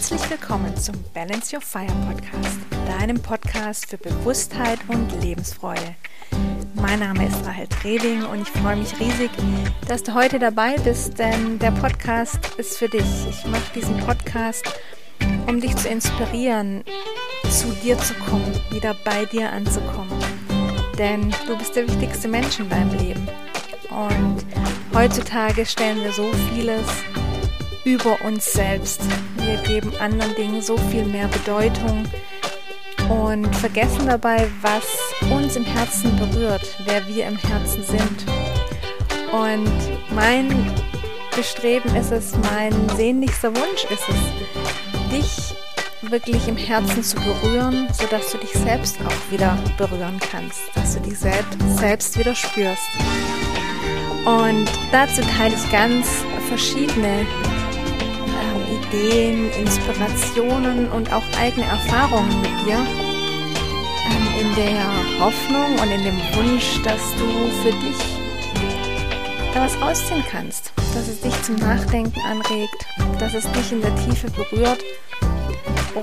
Herzlich willkommen zum Balance Your Fire Podcast, deinem Podcast für Bewusstheit und Lebensfreude. Mein Name ist Rahel Treling und ich freue mich riesig, dass du heute dabei bist, denn der Podcast ist für dich. Ich mache diesen Podcast, um dich zu inspirieren, zu dir zu kommen, wieder bei dir anzukommen. Denn du bist der wichtigste Mensch in deinem Leben. Und heutzutage stellen wir so vieles über uns selbst. Wir geben anderen Dingen so viel mehr Bedeutung und vergessen dabei, was uns im Herzen berührt, wer wir im Herzen sind. Und mein Bestreben ist es, mein sehnlichster Wunsch ist es, dich wirklich im Herzen zu berühren, sodass du dich selbst auch wieder berühren kannst, dass du dich selbst, selbst wieder spürst. Und dazu teile ich ganz verschiedene Ideen, Inspirationen und auch eigene Erfahrungen mit dir. Ähm, in der Hoffnung und in dem Wunsch, dass du für dich da was rausziehen kannst. Dass es dich zum Nachdenken anregt, dass es dich in der Tiefe berührt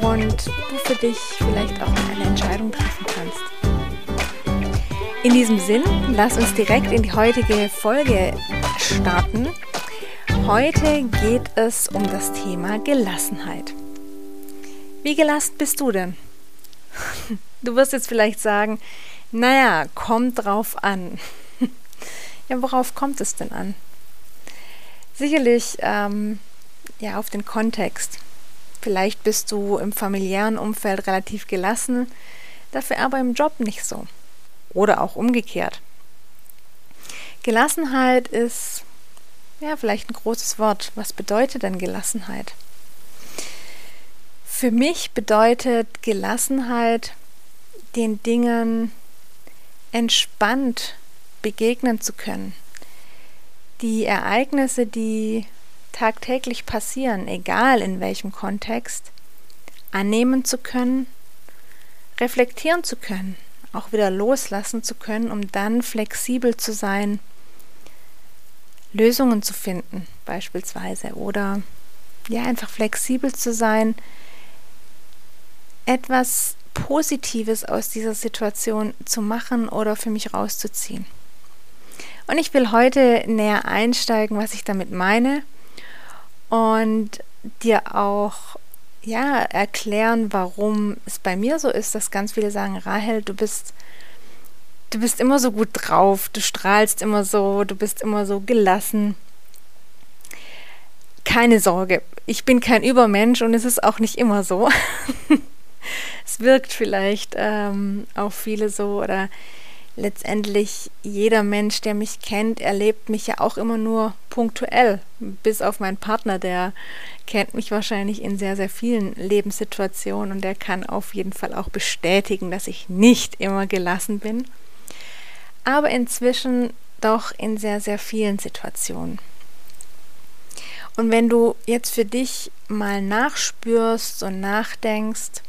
und du für dich vielleicht auch eine Entscheidung treffen kannst. In diesem Sinn, lass uns direkt in die heutige Folge starten. Heute geht es um das Thema Gelassenheit. Wie gelassen bist du denn? Du wirst jetzt vielleicht sagen, naja, kommt drauf an. Ja, worauf kommt es denn an? Sicherlich ähm, ja auf den Kontext. Vielleicht bist du im familiären Umfeld relativ gelassen, dafür aber im Job nicht so. Oder auch umgekehrt. Gelassenheit ist ja, vielleicht ein großes Wort. Was bedeutet denn Gelassenheit? Für mich bedeutet Gelassenheit, den Dingen entspannt begegnen zu können. Die Ereignisse, die tagtäglich passieren, egal in welchem Kontext, annehmen zu können, reflektieren zu können, auch wieder loslassen zu können, um dann flexibel zu sein Lösungen zu finden, beispielsweise, oder ja, einfach flexibel zu sein, etwas Positives aus dieser Situation zu machen oder für mich rauszuziehen. Und ich will heute näher einsteigen, was ich damit meine und dir auch ja erklären, warum es bei mir so ist, dass ganz viele sagen, Rahel, du bist du bist immer so gut drauf, du strahlst immer so, du bist immer so gelassen. Keine Sorge, ich bin kein Übermensch und es ist auch nicht immer so. es wirkt vielleicht ähm, auf viele so oder letztendlich jeder Mensch, der mich kennt, erlebt mich ja auch immer nur punktuell, bis auf meinen Partner, der kennt mich wahrscheinlich in sehr, sehr vielen Lebenssituationen und der kann auf jeden Fall auch bestätigen, dass ich nicht immer gelassen bin aber inzwischen doch in sehr, sehr vielen Situationen. Und wenn du jetzt für dich mal nachspürst und nachdenkst,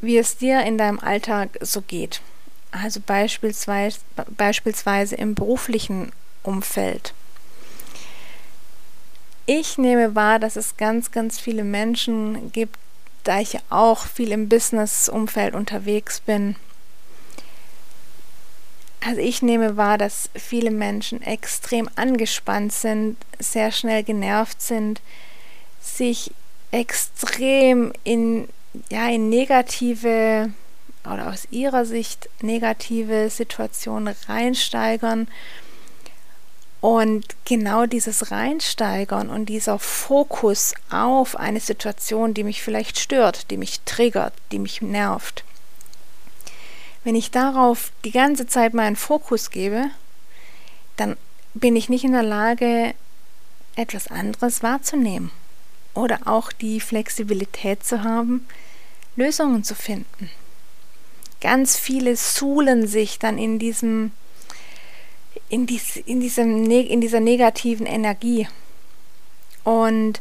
wie es dir in deinem Alltag so geht, also beispielsweise, beispielsweise im beruflichen Umfeld. Ich nehme wahr, dass es ganz, ganz viele Menschen gibt, da ich ja auch viel im Business-Umfeld unterwegs bin, also ich nehme wahr, dass viele Menschen extrem angespannt sind, sehr schnell genervt sind, sich extrem in, ja, in negative oder aus ihrer Sicht negative Situationen reinsteigern. Und genau dieses Reinsteigern und dieser Fokus auf eine Situation, die mich vielleicht stört, die mich triggert, die mich nervt, wenn ich darauf die ganze Zeit meinen Fokus gebe, dann bin ich nicht in der Lage, etwas anderes wahrzunehmen oder auch die Flexibilität zu haben, Lösungen zu finden. Ganz viele suhlen sich dann in diesem in, dies, in, diesem, in dieser negativen Energie. Und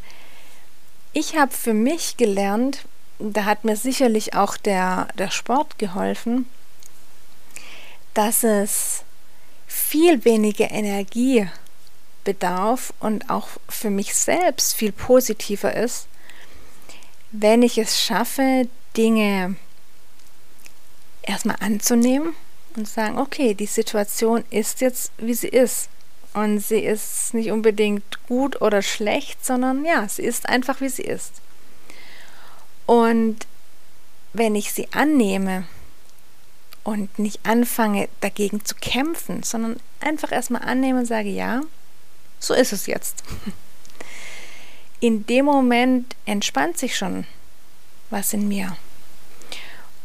ich habe für mich gelernt, da hat mir sicherlich auch der, der Sport geholfen, dass es viel weniger Energie bedarf und auch für mich selbst viel positiver ist, wenn ich es schaffe, Dinge erstmal anzunehmen und sagen, okay, die Situation ist jetzt, wie sie ist. Und sie ist nicht unbedingt gut oder schlecht, sondern ja, sie ist einfach, wie sie ist. Und wenn ich sie annehme und nicht anfange dagegen zu kämpfen, sondern einfach erstmal annehme und sage, ja, so ist es jetzt. In dem Moment entspannt sich schon was in mir.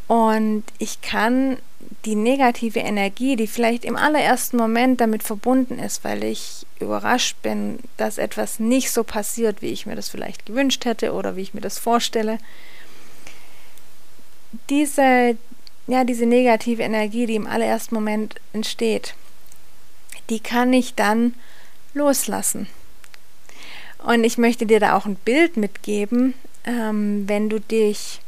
Und ich kann die negative Energie, die vielleicht im allerersten Moment damit verbunden ist, weil ich überrascht bin, dass etwas nicht so passiert, wie ich mir das vielleicht gewünscht hätte oder wie ich mir das vorstelle, diese, ja, diese negative Energie, die im allerersten Moment entsteht, die kann ich dann loslassen. Und ich möchte dir da auch ein Bild mitgeben, ähm, wenn du dich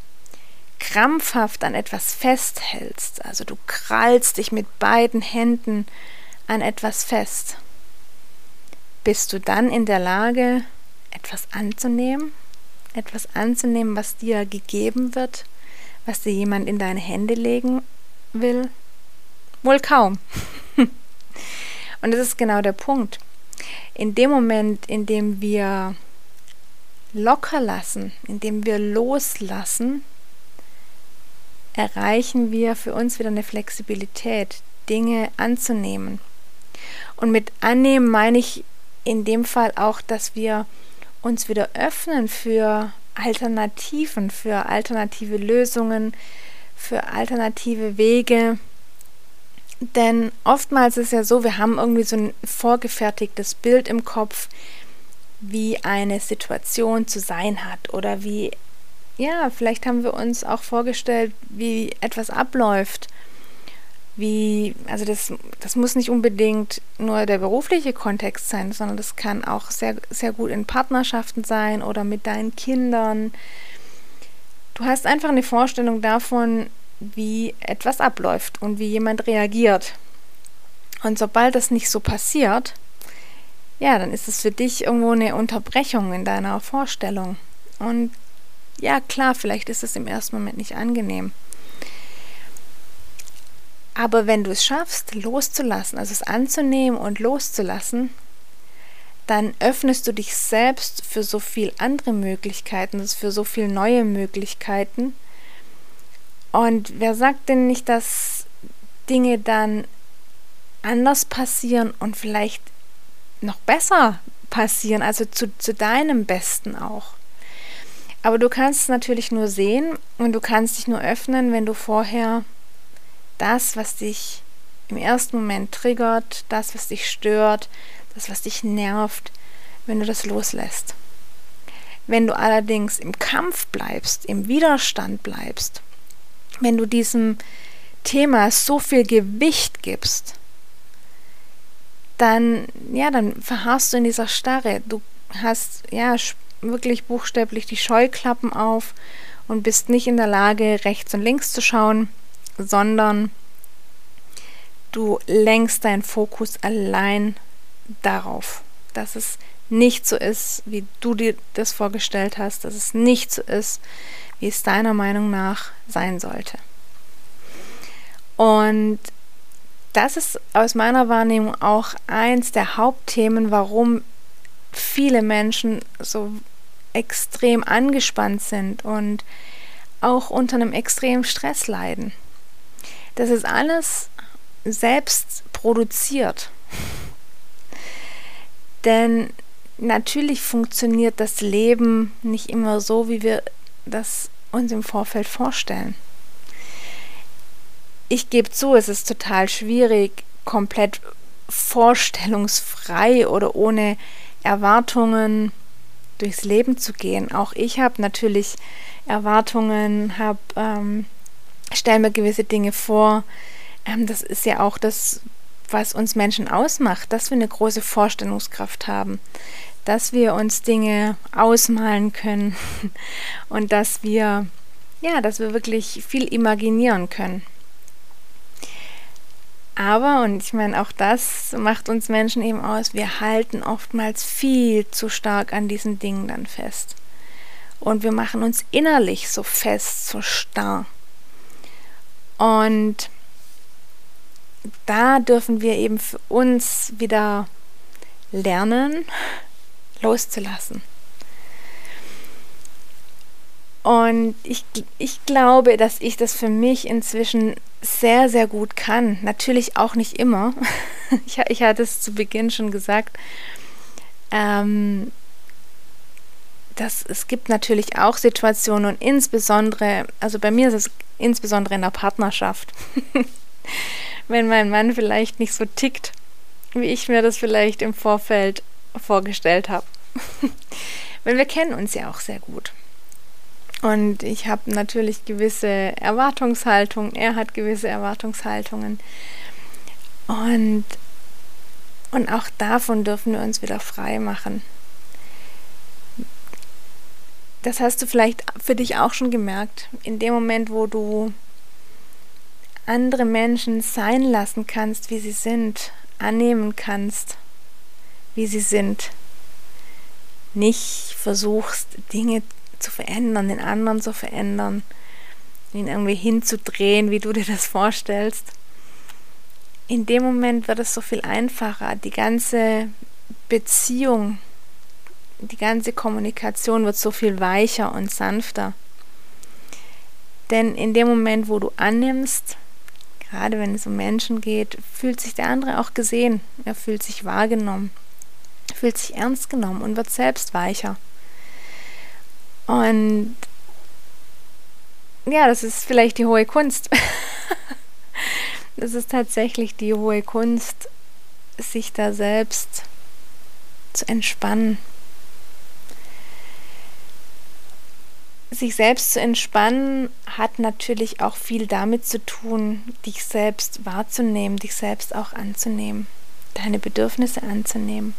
krampfhaft an etwas festhältst, also du krallst dich mit beiden Händen an etwas fest, bist du dann in der Lage, etwas anzunehmen, etwas anzunehmen, was dir gegeben wird, was dir jemand in deine Hände legen will? Wohl kaum. Und das ist genau der Punkt. In dem Moment, in dem wir locker lassen, in dem wir loslassen, erreichen wir für uns wieder eine Flexibilität, Dinge anzunehmen. Und mit annehmen meine ich in dem Fall auch, dass wir uns wieder öffnen für Alternativen, für alternative Lösungen, für alternative Wege. Denn oftmals ist ja so, wir haben irgendwie so ein vorgefertigtes Bild im Kopf, wie eine Situation zu sein hat oder wie, ja, vielleicht haben wir uns auch vorgestellt, wie etwas abläuft. Wie, also das, das muss nicht unbedingt nur der berufliche Kontext sein, sondern das kann auch sehr, sehr gut in Partnerschaften sein oder mit deinen Kindern. Du hast einfach eine Vorstellung davon, wie etwas abläuft und wie jemand reagiert. Und sobald das nicht so passiert, ja, dann ist es für dich irgendwo eine Unterbrechung in deiner Vorstellung. Und ja, klar, vielleicht ist es im ersten Moment nicht angenehm. Aber wenn du es schaffst, loszulassen, also es anzunehmen und loszulassen, dann öffnest du dich selbst für so viel andere Möglichkeiten, für so viele neue Möglichkeiten. Und wer sagt denn nicht, dass Dinge dann anders passieren und vielleicht noch besser passieren, also zu, zu deinem Besten auch. Aber du kannst es natürlich nur sehen und du kannst dich nur öffnen, wenn du vorher das, was dich im ersten Moment triggert, das, was dich stört, das, was dich nervt, wenn du das loslässt. Wenn du allerdings im Kampf bleibst, im Widerstand bleibst, wenn du diesem Thema so viel Gewicht gibst, dann, ja, dann verharrst du in dieser Starre. Du hast, ja, wirklich buchstäblich die Scheuklappen auf und bist nicht in der Lage, rechts und links zu schauen, sondern du lenkst deinen Fokus allein darauf, dass es nicht so ist, wie du dir das vorgestellt hast, dass es nicht so ist, wie es deiner Meinung nach sein sollte. Und das ist aus meiner Wahrnehmung auch eins der Hauptthemen, warum viele Menschen so extrem angespannt sind und auch unter einem extremen Stress leiden. Das ist alles selbst produziert. Denn natürlich funktioniert das Leben nicht immer so, wie wir das uns im Vorfeld vorstellen ich gebe zu, es ist total schwierig, komplett vorstellungsfrei oder ohne Erwartungen durchs Leben zu gehen. Auch ich habe natürlich Erwartungen, habe ähm, stelle mir gewisse Dinge vor. Ähm, das ist ja auch das, was uns Menschen ausmacht, dass wir eine große Vorstellungskraft haben, dass wir uns Dinge ausmalen können und dass wir ja, dass wir wirklich viel imaginieren können. Aber, und ich meine, auch das macht uns Menschen eben aus, wir halten oftmals viel zu stark an diesen Dingen dann fest. und wir machen uns innerlich so fest, so starr. Und da dürfen wir eben für uns wieder lernen, loszulassen. Und ich, ich glaube, dass ich das für mich inzwischen sehr, sehr gut kann. Natürlich auch nicht immer. Ich, ich hatte es zu Beginn schon gesagt. Ähm, dass es gibt natürlich auch Situationen und insbesondere, also bei mir ist es insbesondere in der Partnerschaft, wenn mein Mann vielleicht nicht so tickt, wie ich mir das vielleicht im Vorfeld vorgestellt habe. Weil wir kennen uns ja auch sehr gut. Und ich habe natürlich gewisse Erwartungshaltungen, er hat gewisse Erwartungshaltungen. Und, und auch davon dürfen wir uns wieder frei machen. Das hast du vielleicht für dich auch schon gemerkt. In dem Moment, wo du andere Menschen sein lassen kannst, wie sie sind, annehmen kannst, wie sie sind, nicht versuchst, Dinge zu verändern, den anderen zu verändern, ihn irgendwie hinzudrehen, wie du dir das vorstellst. In dem Moment wird es so viel einfacher. Die ganze Beziehung die ganze Kommunikation wird so viel weicher und sanfter. Denn in dem Moment, wo du annimmst, gerade wenn es um Menschen geht, fühlt sich der andere auch gesehen. Er fühlt sich wahrgenommen, fühlt sich ernst genommen und wird selbst weicher. Und ja, das ist vielleicht die hohe Kunst. das ist tatsächlich die hohe Kunst, sich da selbst zu entspannen sich selbst zu entspannen hat natürlich auch viel damit zu tun, dich selbst wahrzunehmen, dich selbst auch anzunehmen, deine Bedürfnisse anzunehmen.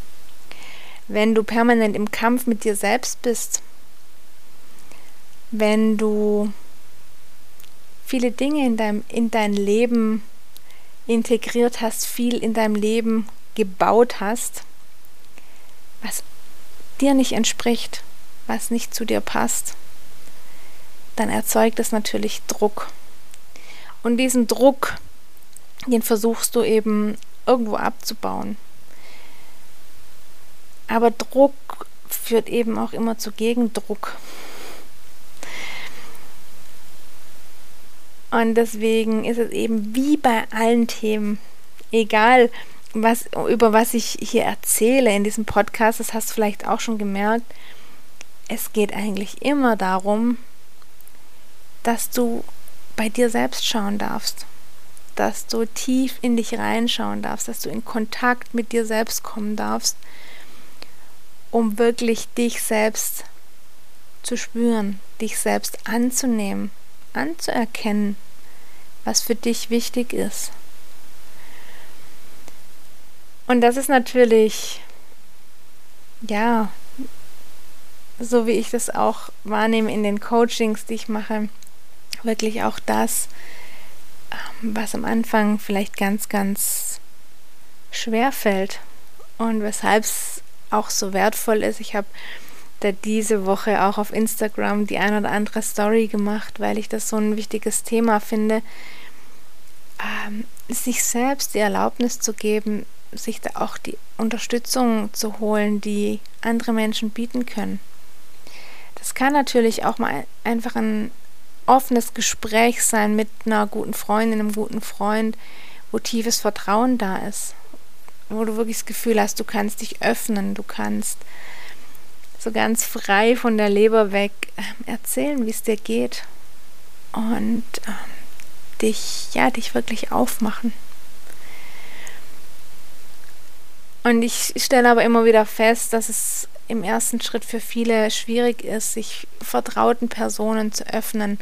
Wenn du permanent im Kampf mit dir selbst bist, wenn du viele Dinge in deinem in dein Leben integriert hast, viel in deinem Leben gebaut hast, was dir nicht entspricht, was nicht zu dir passt, dann erzeugt es natürlich Druck. Und diesen Druck, den versuchst du eben irgendwo abzubauen. Aber Druck führt eben auch immer zu Gegendruck. Und deswegen ist es eben wie bei allen Themen, egal was, über was ich hier erzähle in diesem Podcast, das hast du vielleicht auch schon gemerkt, es geht eigentlich immer darum, dass du bei dir selbst schauen darfst, dass du tief in dich reinschauen darfst, dass du in Kontakt mit dir selbst kommen darfst, um wirklich dich selbst zu spüren, dich selbst anzunehmen, anzuerkennen, was für dich wichtig ist. Und das ist natürlich, ja, so wie ich das auch wahrnehme in den Coachings, die ich mache, wirklich auch das, ähm, was am Anfang vielleicht ganz, ganz schwer fällt und weshalb es auch so wertvoll ist. Ich habe da diese Woche auch auf Instagram die ein oder andere Story gemacht, weil ich das so ein wichtiges Thema finde, ähm, sich selbst die Erlaubnis zu geben, sich da auch die Unterstützung zu holen, die andere Menschen bieten können. Das kann natürlich auch mal einfach ein offenes Gespräch sein mit einer guten Freundin, einem guten Freund, wo tiefes Vertrauen da ist, wo du wirklich das Gefühl hast, du kannst dich öffnen, du kannst so ganz frei von der Leber weg ähm, erzählen, wie es dir geht und ähm, dich, ja, dich wirklich aufmachen. Und ich stelle aber immer wieder fest, dass es im ersten Schritt für viele schwierig ist, sich vertrauten Personen zu öffnen,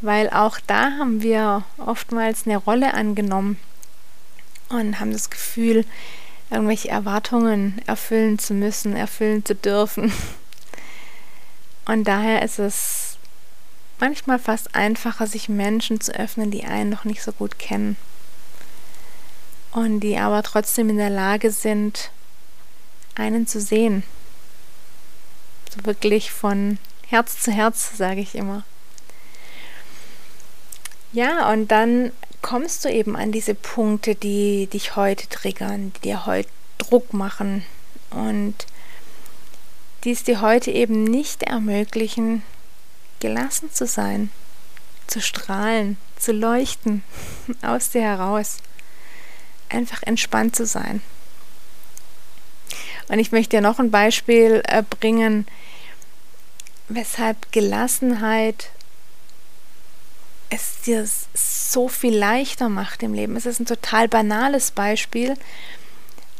weil auch da haben wir oftmals eine Rolle angenommen und haben das Gefühl, irgendwelche Erwartungen erfüllen zu müssen, erfüllen zu dürfen. Und daher ist es manchmal fast einfacher, sich Menschen zu öffnen, die einen noch nicht so gut kennen und die aber trotzdem in der Lage sind, einen zu sehen so wirklich von Herz zu Herz, sage ich immer. Ja, und dann kommst du eben an diese Punkte, die dich heute triggern, die dir heute Druck machen und die es dir heute eben nicht ermöglichen, gelassen zu sein, zu strahlen, zu leuchten, aus dir heraus, einfach entspannt zu sein. Und ich möchte dir noch ein Beispiel äh, bringen, weshalb Gelassenheit es dir so viel leichter macht im Leben. Es ist ein total banales Beispiel,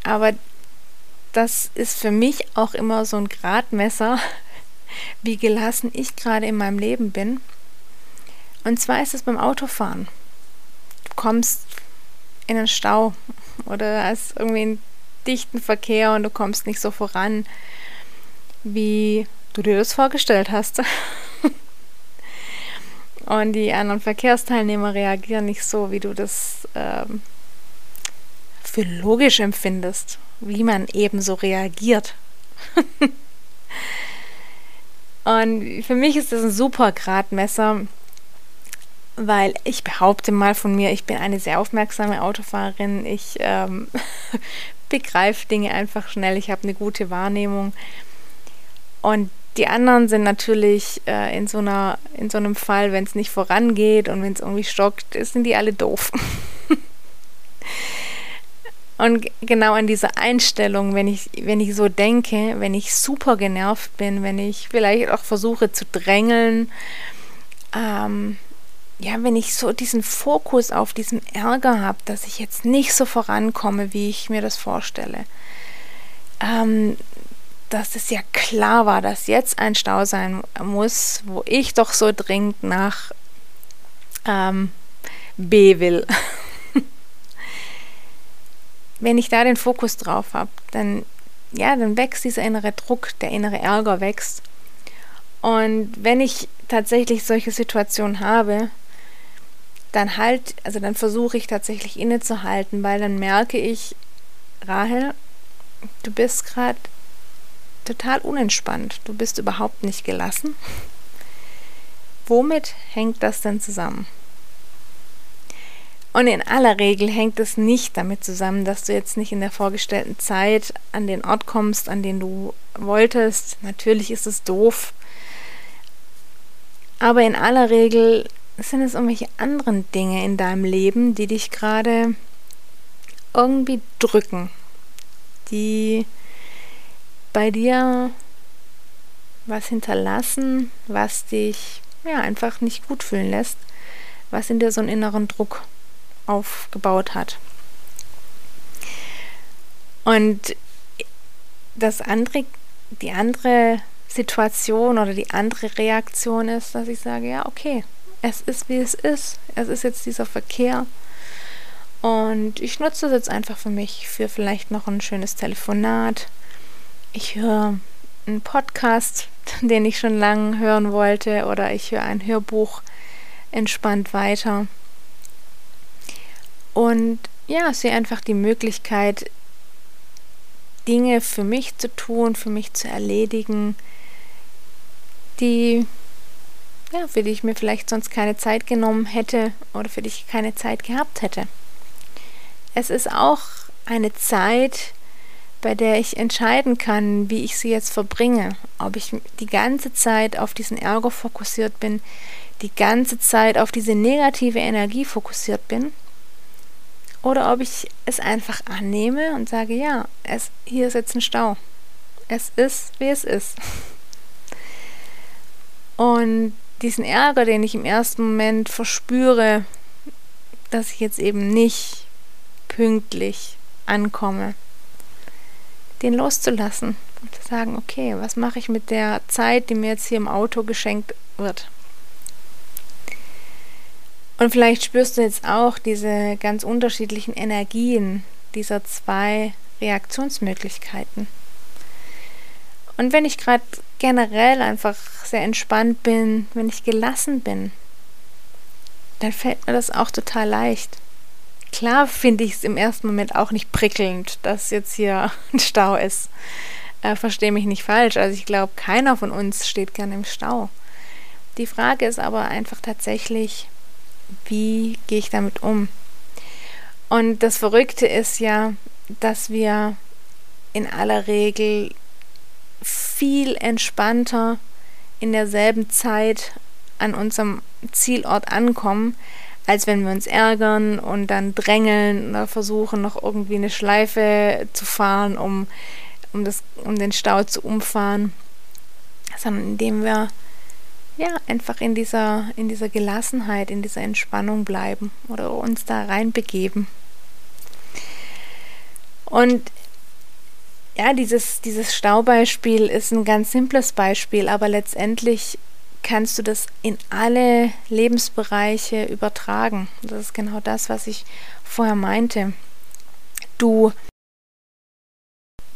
aber das ist für mich auch immer so ein Gradmesser, wie gelassen ich gerade in meinem Leben bin. Und zwar ist es beim Autofahren. Du kommst in einen Stau oder hast irgendwie einen dichten Verkehr und du kommst nicht so voran, wie du dir das vorgestellt hast. und die anderen Verkehrsteilnehmer reagieren nicht so, wie du das ähm, für logisch empfindest, wie man eben so reagiert. und für mich ist das ein super Gradmesser, weil ich behaupte mal von mir, ich bin eine sehr aufmerksame Autofahrerin. Ich ähm, begreife Dinge einfach schnell. Ich habe eine gute Wahrnehmung. Und die anderen sind natürlich äh, in, so einer, in so einem Fall, wenn es nicht vorangeht und wenn es irgendwie stockt, sind die alle doof. und genau an dieser Einstellung, wenn ich, wenn ich so denke, wenn ich super genervt bin, wenn ich vielleicht auch versuche zu drängeln, ähm, ja, wenn ich so diesen Fokus auf diesen Ärger habe, dass ich jetzt nicht so vorankomme, wie ich mir das vorstelle, ähm, dass es ja klar war, dass jetzt ein Stau sein muss, wo ich doch so dringend nach ähm, B will. Wenn ich da den Fokus drauf habe, dann ja, dann wächst dieser innere Druck, der innere Ärger wächst. Und wenn ich tatsächlich solche Situationen habe, dann halt, also dann versuche ich tatsächlich innezuhalten, weil dann merke ich, Rahel, du bist gerade total unentspannt. Du bist überhaupt nicht gelassen. Womit hängt das denn zusammen? Und in aller Regel hängt es nicht damit zusammen, dass du jetzt nicht in der vorgestellten Zeit an den Ort kommst, an den du wolltest. Natürlich ist es doof. Aber in aller Regel sind es irgendwelche anderen Dinge in deinem Leben, die dich gerade irgendwie drücken, die bei dir was hinterlassen, was dich ja einfach nicht gut fühlen lässt, was in dir so einen inneren Druck aufgebaut hat. Und das andere, die andere Situation oder die andere Reaktion ist, dass ich sage, ja, okay, es ist wie es ist. Es ist jetzt dieser Verkehr. Und ich nutze das jetzt einfach für mich, für vielleicht noch ein schönes Telefonat, ich höre einen Podcast, den ich schon lange hören wollte, oder ich höre ein Hörbuch entspannt weiter. Und ja, sehe einfach die Möglichkeit, Dinge für mich zu tun, für mich zu erledigen, die ja, für die ich mir vielleicht sonst keine Zeit genommen hätte oder für die ich keine Zeit gehabt hätte. Es ist auch eine Zeit, bei der ich entscheiden kann, wie ich sie jetzt verbringe. Ob ich die ganze Zeit auf diesen Ärger fokussiert bin, die ganze Zeit auf diese negative Energie fokussiert bin, oder ob ich es einfach annehme und sage, ja, es, hier ist jetzt ein Stau. Es ist, wie es ist. Und diesen Ärger, den ich im ersten Moment verspüre, dass ich jetzt eben nicht pünktlich ankomme, den loszulassen und zu sagen, okay, was mache ich mit der Zeit, die mir jetzt hier im Auto geschenkt wird? Und vielleicht spürst du jetzt auch diese ganz unterschiedlichen Energien dieser zwei Reaktionsmöglichkeiten. Und wenn ich gerade generell einfach sehr entspannt bin, wenn ich gelassen bin, dann fällt mir das auch total leicht. Klar finde ich es im ersten Moment auch nicht prickelnd, dass jetzt hier ein Stau ist. Äh, Verstehe mich nicht falsch. Also ich glaube, keiner von uns steht gern im Stau. Die Frage ist aber einfach tatsächlich, wie gehe ich damit um? Und das Verrückte ist ja, dass wir in aller Regel viel entspannter in derselben Zeit an unserem Zielort ankommen, als wenn wir uns ärgern und dann drängeln oder versuchen, noch irgendwie eine Schleife zu fahren, um, um, das, um den Stau zu umfahren, sondern indem wir ja einfach in dieser, in dieser Gelassenheit, in dieser Entspannung bleiben oder uns da reinbegeben. Und ja, dieses, dieses Staubeispiel ist ein ganz simples Beispiel, aber letztendlich kannst du das in alle Lebensbereiche übertragen. Das ist genau das, was ich vorher meinte. Du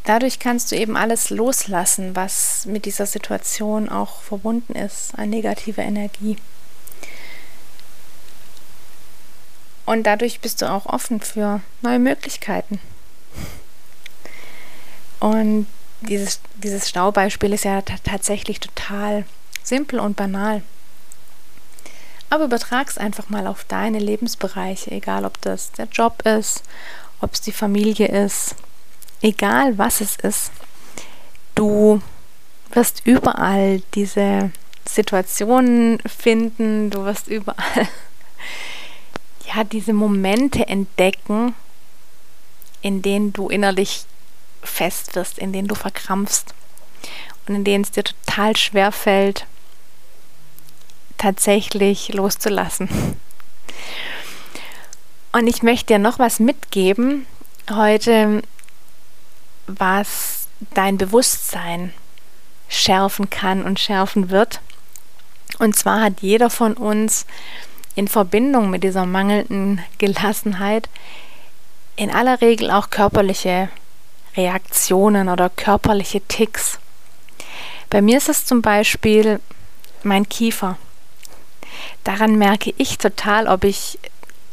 dadurch kannst du eben alles loslassen, was mit dieser Situation auch verbunden ist, an negative Energie. Und dadurch bist du auch offen für neue Möglichkeiten. Und dieses, dieses Staubeispiel ist ja tatsächlich total simpel und banal. Aber übertrag es einfach mal auf deine Lebensbereiche, egal ob das der Job ist, ob es die Familie ist, egal was es ist. Du wirst überall diese Situationen finden, du wirst überall ja diese Momente entdecken, in denen du innerlich fest wirst, in denen du verkrampfst und in denen es dir total schwer fällt, tatsächlich loszulassen. Und ich möchte dir noch was mitgeben heute, was dein Bewusstsein schärfen kann und schärfen wird. Und zwar hat jeder von uns in Verbindung mit dieser mangelnden Gelassenheit in aller Regel auch körperliche Reaktionen oder körperliche Ticks. Bei mir ist es zum Beispiel mein Kiefer. Daran merke ich total, ob ich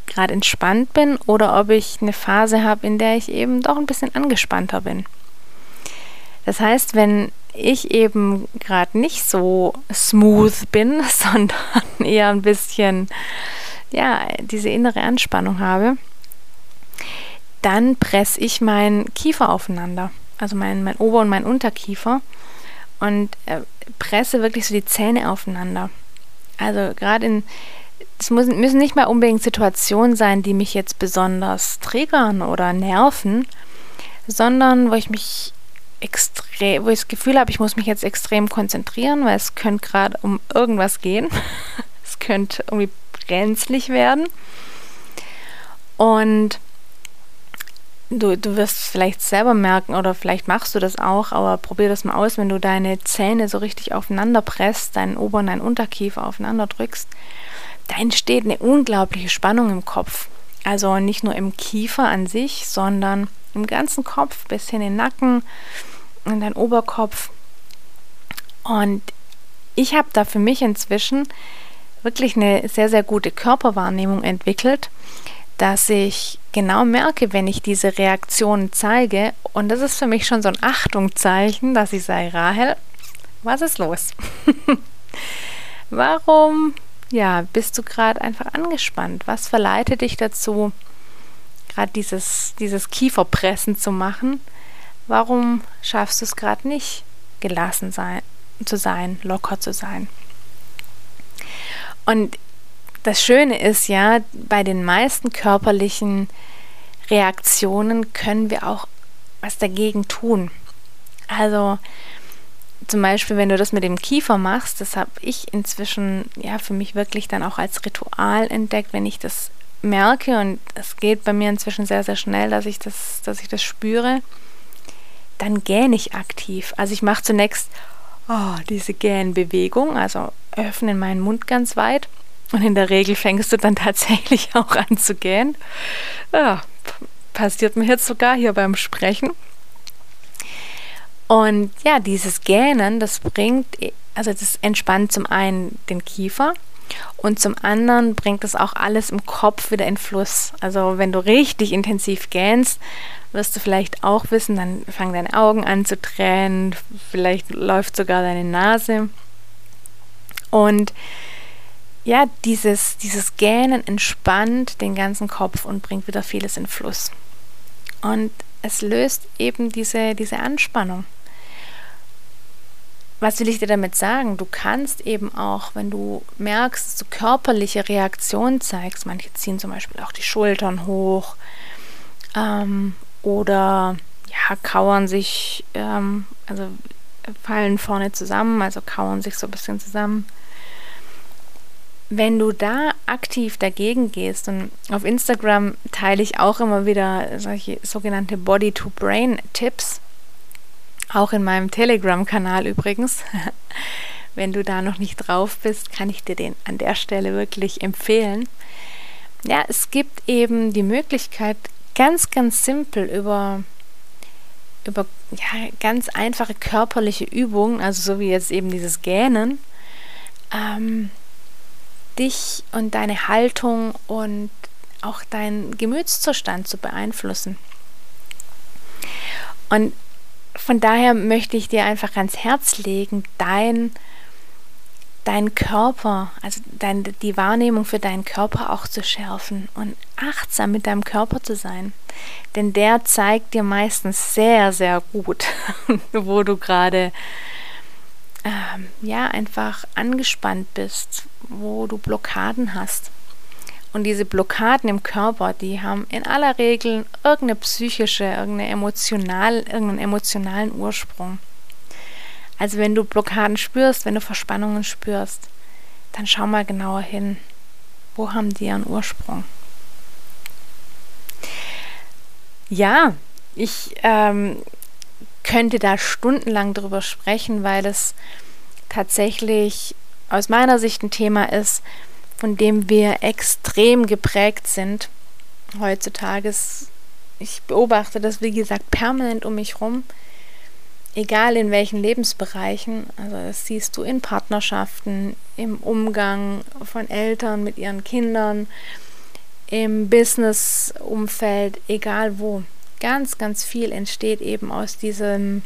gerade entspannt bin oder ob ich eine Phase habe, in der ich eben doch ein bisschen angespannter bin. Das heißt, wenn ich eben gerade nicht so smooth bin, sondern eher ein bisschen, ja, diese innere Anspannung habe, dann presse ich meinen Kiefer aufeinander, also mein, mein Ober- und mein Unterkiefer und äh, presse wirklich so die Zähne aufeinander. Also gerade in, es müssen, müssen nicht mal unbedingt Situationen sein, die mich jetzt besonders triggern oder nerven, sondern wo ich mich extrem, wo ich das Gefühl habe, ich muss mich jetzt extrem konzentrieren, weil es könnte gerade um irgendwas gehen. es könnte irgendwie brenzlig werden. Und du, du wirst es vielleicht selber merken oder vielleicht machst du das auch, aber probier das mal aus, wenn du deine Zähne so richtig aufeinander presst, deinen Ober- und deinen Unterkiefer aufeinander drückst, da entsteht eine unglaubliche Spannung im Kopf. Also nicht nur im Kiefer an sich, sondern im ganzen Kopf bis hin in den Nacken, in deinen Oberkopf. Und ich habe da für mich inzwischen wirklich eine sehr, sehr gute Körperwahrnehmung entwickelt, dass ich genau merke, wenn ich diese Reaktionen zeige. Und das ist für mich schon so ein Achtungszeichen, dass ich sage, Rahel, was ist los? Warum ja, bist du gerade einfach angespannt? Was verleitet dich dazu, gerade dieses, dieses Kieferpressen zu machen? Warum schaffst du es gerade nicht, gelassen sein, zu sein, locker zu sein? Und das Schöne ist ja, bei den meisten körperlichen Reaktionen können wir auch was dagegen tun. Also zum Beispiel, wenn du das mit dem Kiefer machst, das habe ich inzwischen ja für mich wirklich dann auch als Ritual entdeckt, wenn ich das merke und es geht bei mir inzwischen sehr, sehr schnell, dass ich das, dass ich das spüre, dann gähne ich aktiv. Also ich mache zunächst oh, diese Gähnbewegung, also öffne meinen Mund ganz weit und in der Regel fängst du dann tatsächlich auch an zu gähnen. Ja, passiert mir jetzt sogar hier beim Sprechen. Und ja, dieses Gähnen, das bringt, also das entspannt zum einen den Kiefer Und zum anderen bringt es auch alles im Kopf wieder in Fluss. Also wenn du richtig intensiv gähnst, wirst du vielleicht auch wissen, dann fangen deine Augen an zu tränen, vielleicht läuft sogar deine Nase. Und ja, dieses, dieses Gähnen entspannt den ganzen Kopf und bringt wieder vieles in Fluss. Und es löst eben diese, diese Anspannung. Was will ich dir damit sagen? Du kannst eben auch, wenn du merkst, dass du körperliche Reaktionen zeigst, manche ziehen zum Beispiel auch die Schultern hoch ähm, oder ja, kauern sich, ähm, also fallen vorne zusammen, also kauern sich so ein bisschen zusammen. Wenn du da aktiv dagegen gehst, und auf Instagram teile ich auch immer wieder solche sogenannte Body-to-Brain-Tipps, auch in meinem Telegram-Kanal übrigens. Wenn du da noch nicht drauf bist, kann ich dir den an der Stelle wirklich empfehlen. Ja, es gibt eben die Möglichkeit, ganz, ganz simpel über, über ja, ganz einfache körperliche Übungen, also so wie jetzt eben dieses Gähnen, ähm, dich und deine Haltung und auch deinen Gemütszustand zu beeinflussen. Und von daher möchte ich dir einfach ans Herz legen, dein, dein Körper, also dein, die Wahrnehmung für deinen Körper auch zu schärfen und achtsam mit deinem Körper zu sein. Denn der zeigt dir meistens sehr, sehr gut, wo du gerade ähm, ja einfach angespannt bist, wo du Blockaden hast. Und diese Blockaden im Körper, die haben in aller Regel irgendeine psychische, irgendeine emotional, irgendeinen emotionalen Ursprung. Also wenn du Blockaden spürst, wenn du Verspannungen spürst, dann schau mal genauer hin. Wo haben die ihren Ursprung? Ja, ich ähm, könnte da stundenlang drüber sprechen, weil es tatsächlich aus meiner Sicht ein Thema ist, von dem wir extrem geprägt sind heutzutage. Ich beobachte das, wie gesagt, permanent um mich rum, egal in welchen Lebensbereichen. Also das siehst du in Partnerschaften, im Umgang von Eltern mit ihren Kindern, im Business-Umfeld, egal wo. Ganz, ganz viel entsteht eben aus diesem,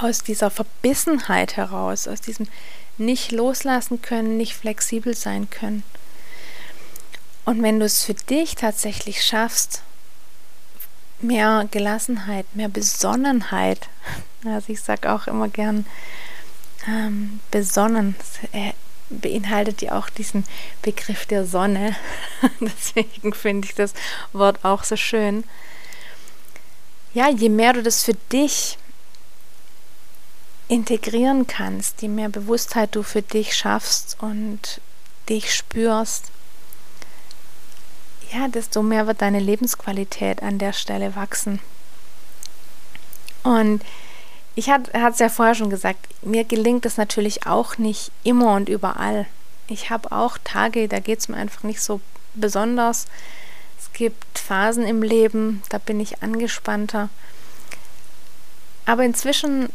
aus dieser Verbissenheit heraus, aus diesem nicht loslassen können, nicht flexibel sein können. Und wenn du es für dich tatsächlich schaffst, mehr Gelassenheit, mehr Besonnenheit, also ich sage auch immer gern ähm, besonnen, äh, beinhaltet ja auch diesen Begriff der Sonne. Deswegen finde ich das Wort auch so schön. Ja, je mehr du das für dich integrieren kannst, je mehr Bewusstheit du für dich schaffst und dich spürst, ja, desto mehr wird deine Lebensqualität an der Stelle wachsen. Und ich hatte es ja vorher schon gesagt, mir gelingt es natürlich auch nicht immer und überall. Ich habe auch Tage, da geht es mir einfach nicht so besonders. Es gibt Phasen im Leben, da bin ich angespannter. Aber inzwischen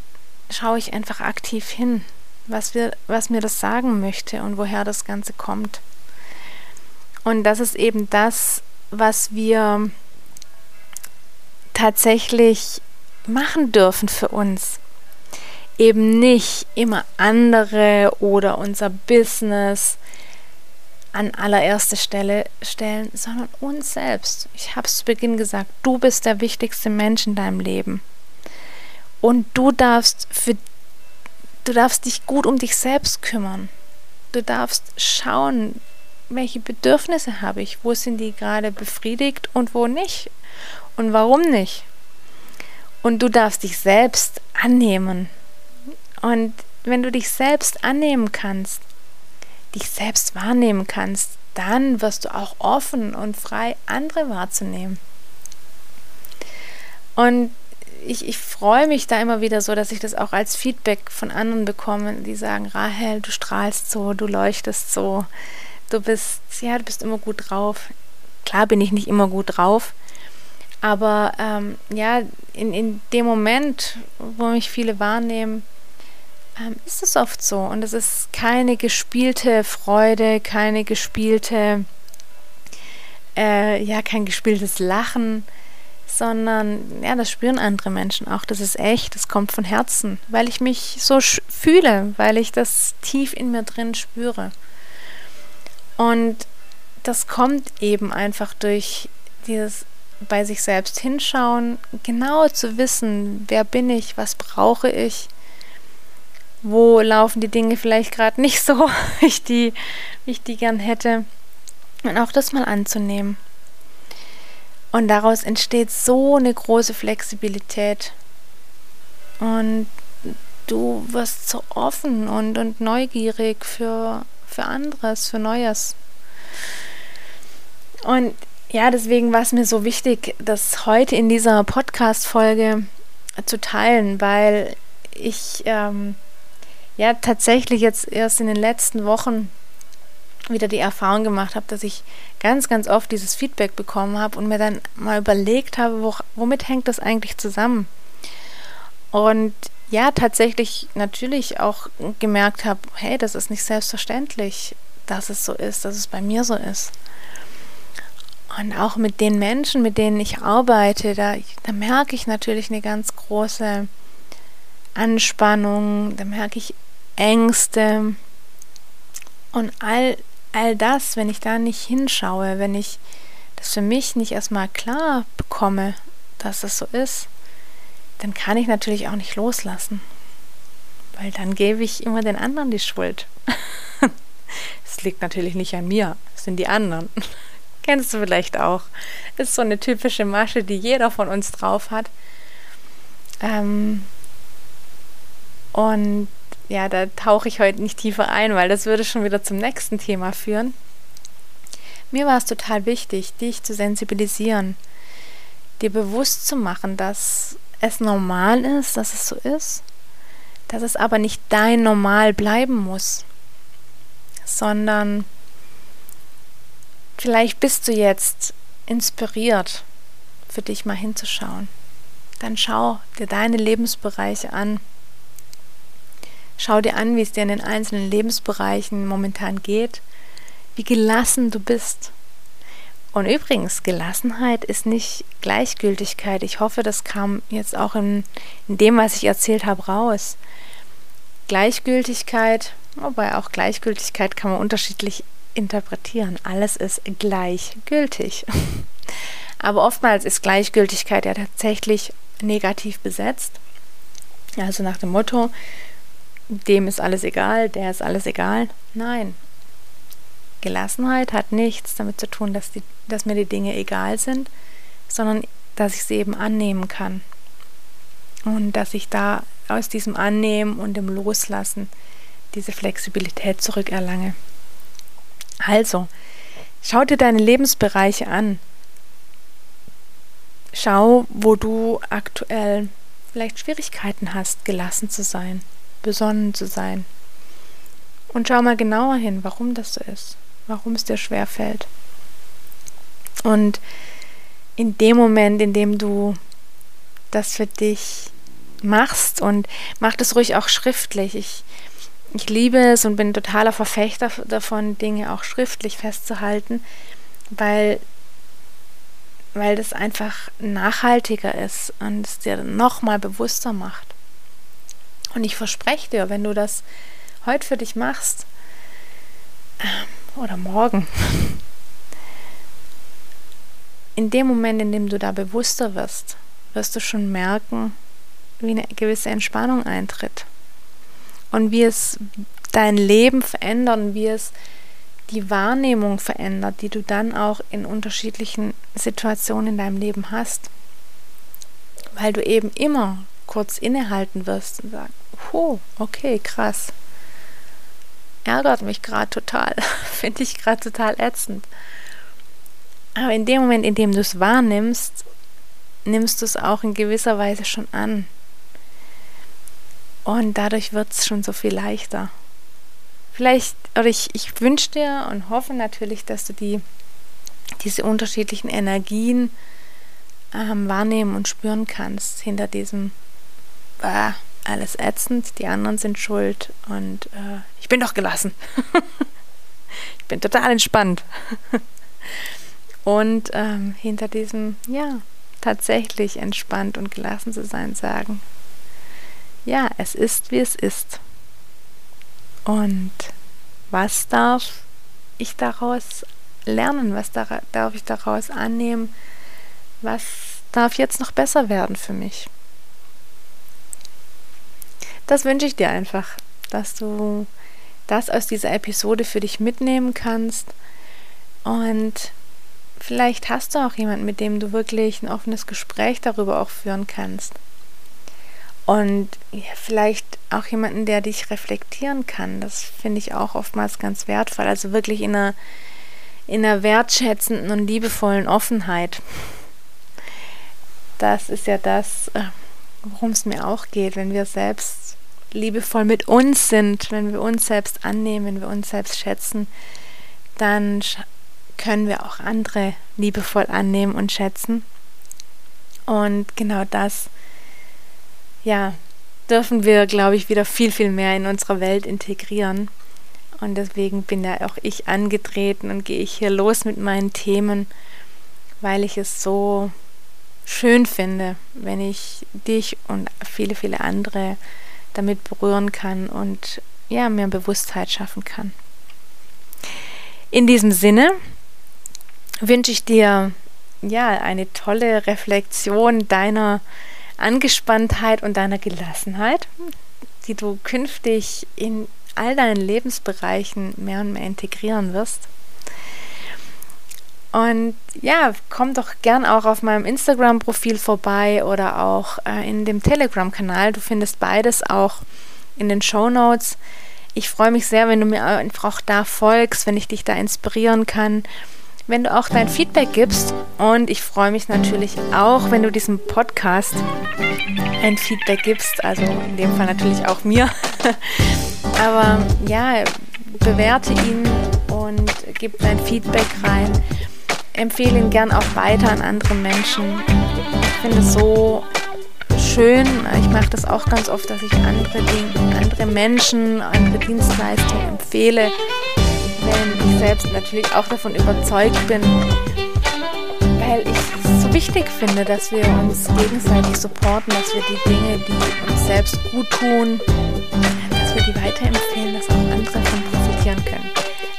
schaue ich einfach aktiv hin, was, wir, was mir das sagen möchte und woher das Ganze kommt. Und das ist eben das, was wir tatsächlich machen dürfen für uns. Eben nicht immer andere oder unser Business an allererste Stelle stellen, sondern uns selbst. Ich habe es zu Beginn gesagt, du bist der wichtigste Mensch in deinem Leben. Und du darfst für du darfst dich gut um dich selbst kümmern. Du darfst schauen, welche Bedürfnisse habe ich, wo sind die gerade befriedigt und wo nicht und warum nicht. Und du darfst dich selbst annehmen. Und wenn du dich selbst annehmen kannst, dich selbst wahrnehmen kannst, dann wirst du auch offen und frei andere wahrzunehmen. Und ich, ich freue mich da immer wieder so, dass ich das auch als Feedback von anderen bekomme, die sagen, Rahel, du strahlst so, du leuchtest so, du bist, ja, du bist immer gut drauf. Klar bin ich nicht immer gut drauf, aber ähm, ja, in, in dem Moment, wo mich viele wahrnehmen, ähm, ist es oft so. Und es ist keine gespielte Freude, keine gespielte, äh, ja, kein gespieltes Lachen, sondern ja, das spüren andere Menschen auch. Das ist echt, das kommt von Herzen, weil ich mich so fühle, weil ich das tief in mir drin spüre. Und das kommt eben einfach durch dieses bei sich selbst hinschauen, genau zu wissen, wer bin ich, was brauche ich, wo laufen die Dinge vielleicht gerade nicht so, wie ich, die, wie ich die gern hätte. Und auch das mal anzunehmen. Und daraus entsteht so eine große Flexibilität. Und du wirst so offen und, und neugierig für, für anderes, für Neues. Und ja, deswegen war es mir so wichtig, das heute in dieser Podcast-Folge zu teilen, weil ich ähm, ja tatsächlich jetzt erst in den letzten Wochen wieder die Erfahrung gemacht habe, dass ich ganz, ganz oft dieses Feedback bekommen habe und mir dann mal überlegt habe, wo, womit hängt das eigentlich zusammen? Und ja, tatsächlich natürlich auch gemerkt habe, hey, das ist nicht selbstverständlich, dass es so ist, dass es bei mir so ist. Und auch mit den Menschen, mit denen ich arbeite, da, da merke ich natürlich eine ganz große Anspannung, da merke ich Ängste und all, all das, wenn ich da nicht hinschaue, wenn ich das für mich nicht erstmal klar bekomme, dass es so ist, dann kann ich natürlich auch nicht loslassen. Weil dann gebe ich immer den anderen die Schuld. Es liegt natürlich nicht an mir, es sind die anderen. Kennst du vielleicht auch. Ist so eine typische Masche, die jeder von uns drauf hat. Ähm, und ja, da tauche ich heute nicht tiefer ein, weil das würde schon wieder zum nächsten Thema führen. Mir war es total wichtig, dich zu sensibilisieren, dir bewusst zu machen, dass es normal ist, dass es so ist, dass es aber nicht dein Normal bleiben muss, sondern vielleicht bist du jetzt inspiriert, für dich mal hinzuschauen. Dann schau dir deine Lebensbereiche an Schau dir an, wie es dir in den einzelnen Lebensbereichen momentan geht, wie gelassen du bist. Und übrigens, Gelassenheit ist nicht Gleichgültigkeit. Ich hoffe, das kam jetzt auch in, in dem, was ich erzählt habe, raus. Gleichgültigkeit, wobei auch Gleichgültigkeit kann man unterschiedlich interpretieren. Alles ist gleichgültig. Aber oftmals ist Gleichgültigkeit ja tatsächlich negativ besetzt. Also nach dem Motto, dem ist alles egal, der ist alles egal. Nein. Gelassenheit hat nichts damit zu tun, dass, die, dass mir die Dinge egal sind, sondern dass ich sie eben annehmen kann. Und dass ich da aus diesem Annehmen und dem Loslassen diese Flexibilität zurückerlange. Also, schau dir deine Lebensbereiche an. Schau, wo du aktuell vielleicht Schwierigkeiten hast, gelassen zu sein besonnen zu sein. Und schau mal genauer hin, warum das so ist, warum es dir schwer fällt. Und in dem Moment, in dem du das für dich machst und mach das ruhig auch schriftlich. Ich, ich liebe es und bin totaler Verfechter davon, Dinge auch schriftlich festzuhalten, weil, weil das einfach nachhaltiger ist und es dir nochmal bewusster macht. Und ich verspreche dir, wenn du das heute für dich machst ähm, oder morgen, in dem Moment, in dem du da bewusster wirst, wirst du schon merken, wie eine gewisse Entspannung eintritt und wie es dein Leben verändert und wie es die Wahrnehmung verändert, die du dann auch in unterschiedlichen Situationen in deinem Leben hast. Weil du eben immer kurz innehalten wirst und sagst, oh, okay, krass. Ärgert mich gerade total. Finde ich gerade total ätzend. Aber in dem Moment, in dem du es wahrnimmst, nimmst du es auch in gewisser Weise schon an. Und dadurch wird es schon so viel leichter. Vielleicht, oder ich, ich wünsche dir und hoffe natürlich, dass du die, diese unterschiedlichen Energien ähm, wahrnehmen und spüren kannst hinter diesem, äh, alles ätzend, die anderen sind schuld und äh, ich bin doch gelassen. ich bin total entspannt. und ähm, hinter diesem, ja, tatsächlich entspannt und gelassen zu sein, sagen, ja, es ist, wie es ist. Und was darf ich daraus lernen? Was darf ich daraus annehmen? Was darf jetzt noch besser werden für mich? Das wünsche ich dir einfach, dass du das aus dieser Episode für dich mitnehmen kannst. Und vielleicht hast du auch jemanden, mit dem du wirklich ein offenes Gespräch darüber auch führen kannst. Und vielleicht auch jemanden, der dich reflektieren kann. Das finde ich auch oftmals ganz wertvoll. Also wirklich in einer, in einer wertschätzenden und liebevollen Offenheit. Das ist ja das, äh, worum es mir auch geht, wenn wir selbst liebevoll mit uns sind, wenn wir uns selbst annehmen, wenn wir uns selbst schätzen, dann können wir auch andere liebevoll annehmen und schätzen. Und genau das ja, dürfen wir, glaube ich, wieder viel, viel mehr in unsere Welt integrieren. Und deswegen bin ja auch ich angetreten und gehe ich hier los mit meinen Themen, weil ich es so schön finde, wenn ich dich und viele, viele andere damit berühren kann und ja, mehr Bewusstheit schaffen kann. In diesem Sinne wünsche ich dir ja eine tolle Reflexion deiner Angespanntheit und deiner Gelassenheit, die du künftig in all deinen Lebensbereichen mehr und mehr integrieren wirst. Und ja, komm doch gern auch auf meinem Instagram-Profil vorbei oder auch äh, in dem Telegram-Kanal. Du findest beides auch in den Show Notes. Ich freue mich sehr, wenn du mir einfach auch da folgst, wenn ich dich da inspirieren kann wenn du auch dein Feedback gibst. Und ich freue mich natürlich auch, wenn du diesem Podcast ein Feedback gibst. Also in dem Fall natürlich auch mir. Aber ja, bewerte ihn und gib dein Feedback rein. Empfehle ihn gern auch weiter an andere Menschen. Ich finde es so schön. Ich mache das auch ganz oft, dass ich andere Dinge, andere Menschen, andere Dienstleistungen empfehle wenn ich selbst natürlich auch davon überzeugt bin, weil ich es so wichtig finde, dass wir uns gegenseitig supporten, dass wir die Dinge, die uns selbst gut tun, dass wir die weiterempfehlen, dass auch andere davon profitieren können.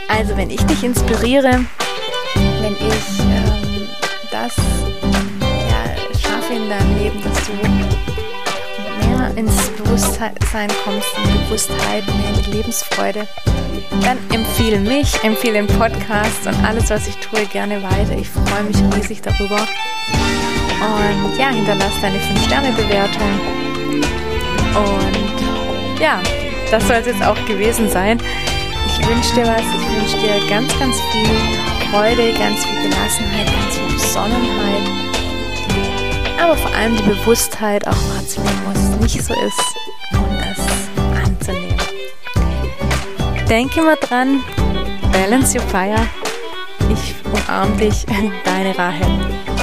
Also wenn ich dich inspiriere, wenn ich ähm, das ja, schaffe in deinem Leben, dass du mehr ins Bewusstsein kommst, in Bewusstheit, mehr in die Lebensfreude, dann empfehle mich, empfehle den Podcast und alles, was ich tue, gerne weiter. Ich freue mich riesig darüber. Und ja, hinterlass deine 5-Sterne-Bewertung. Und ja, das soll es jetzt auch gewesen sein. Ich wünsche dir was, ich wünsche dir ganz, ganz viel Freude, ganz viel Gelassenheit, ganz viel Besonnenheit. Aber vor allem die Bewusstheit, auch wahrzunehmen, wo es nicht so ist Denke immer dran, balance your fire. Ich umarme dich, deine Rahel.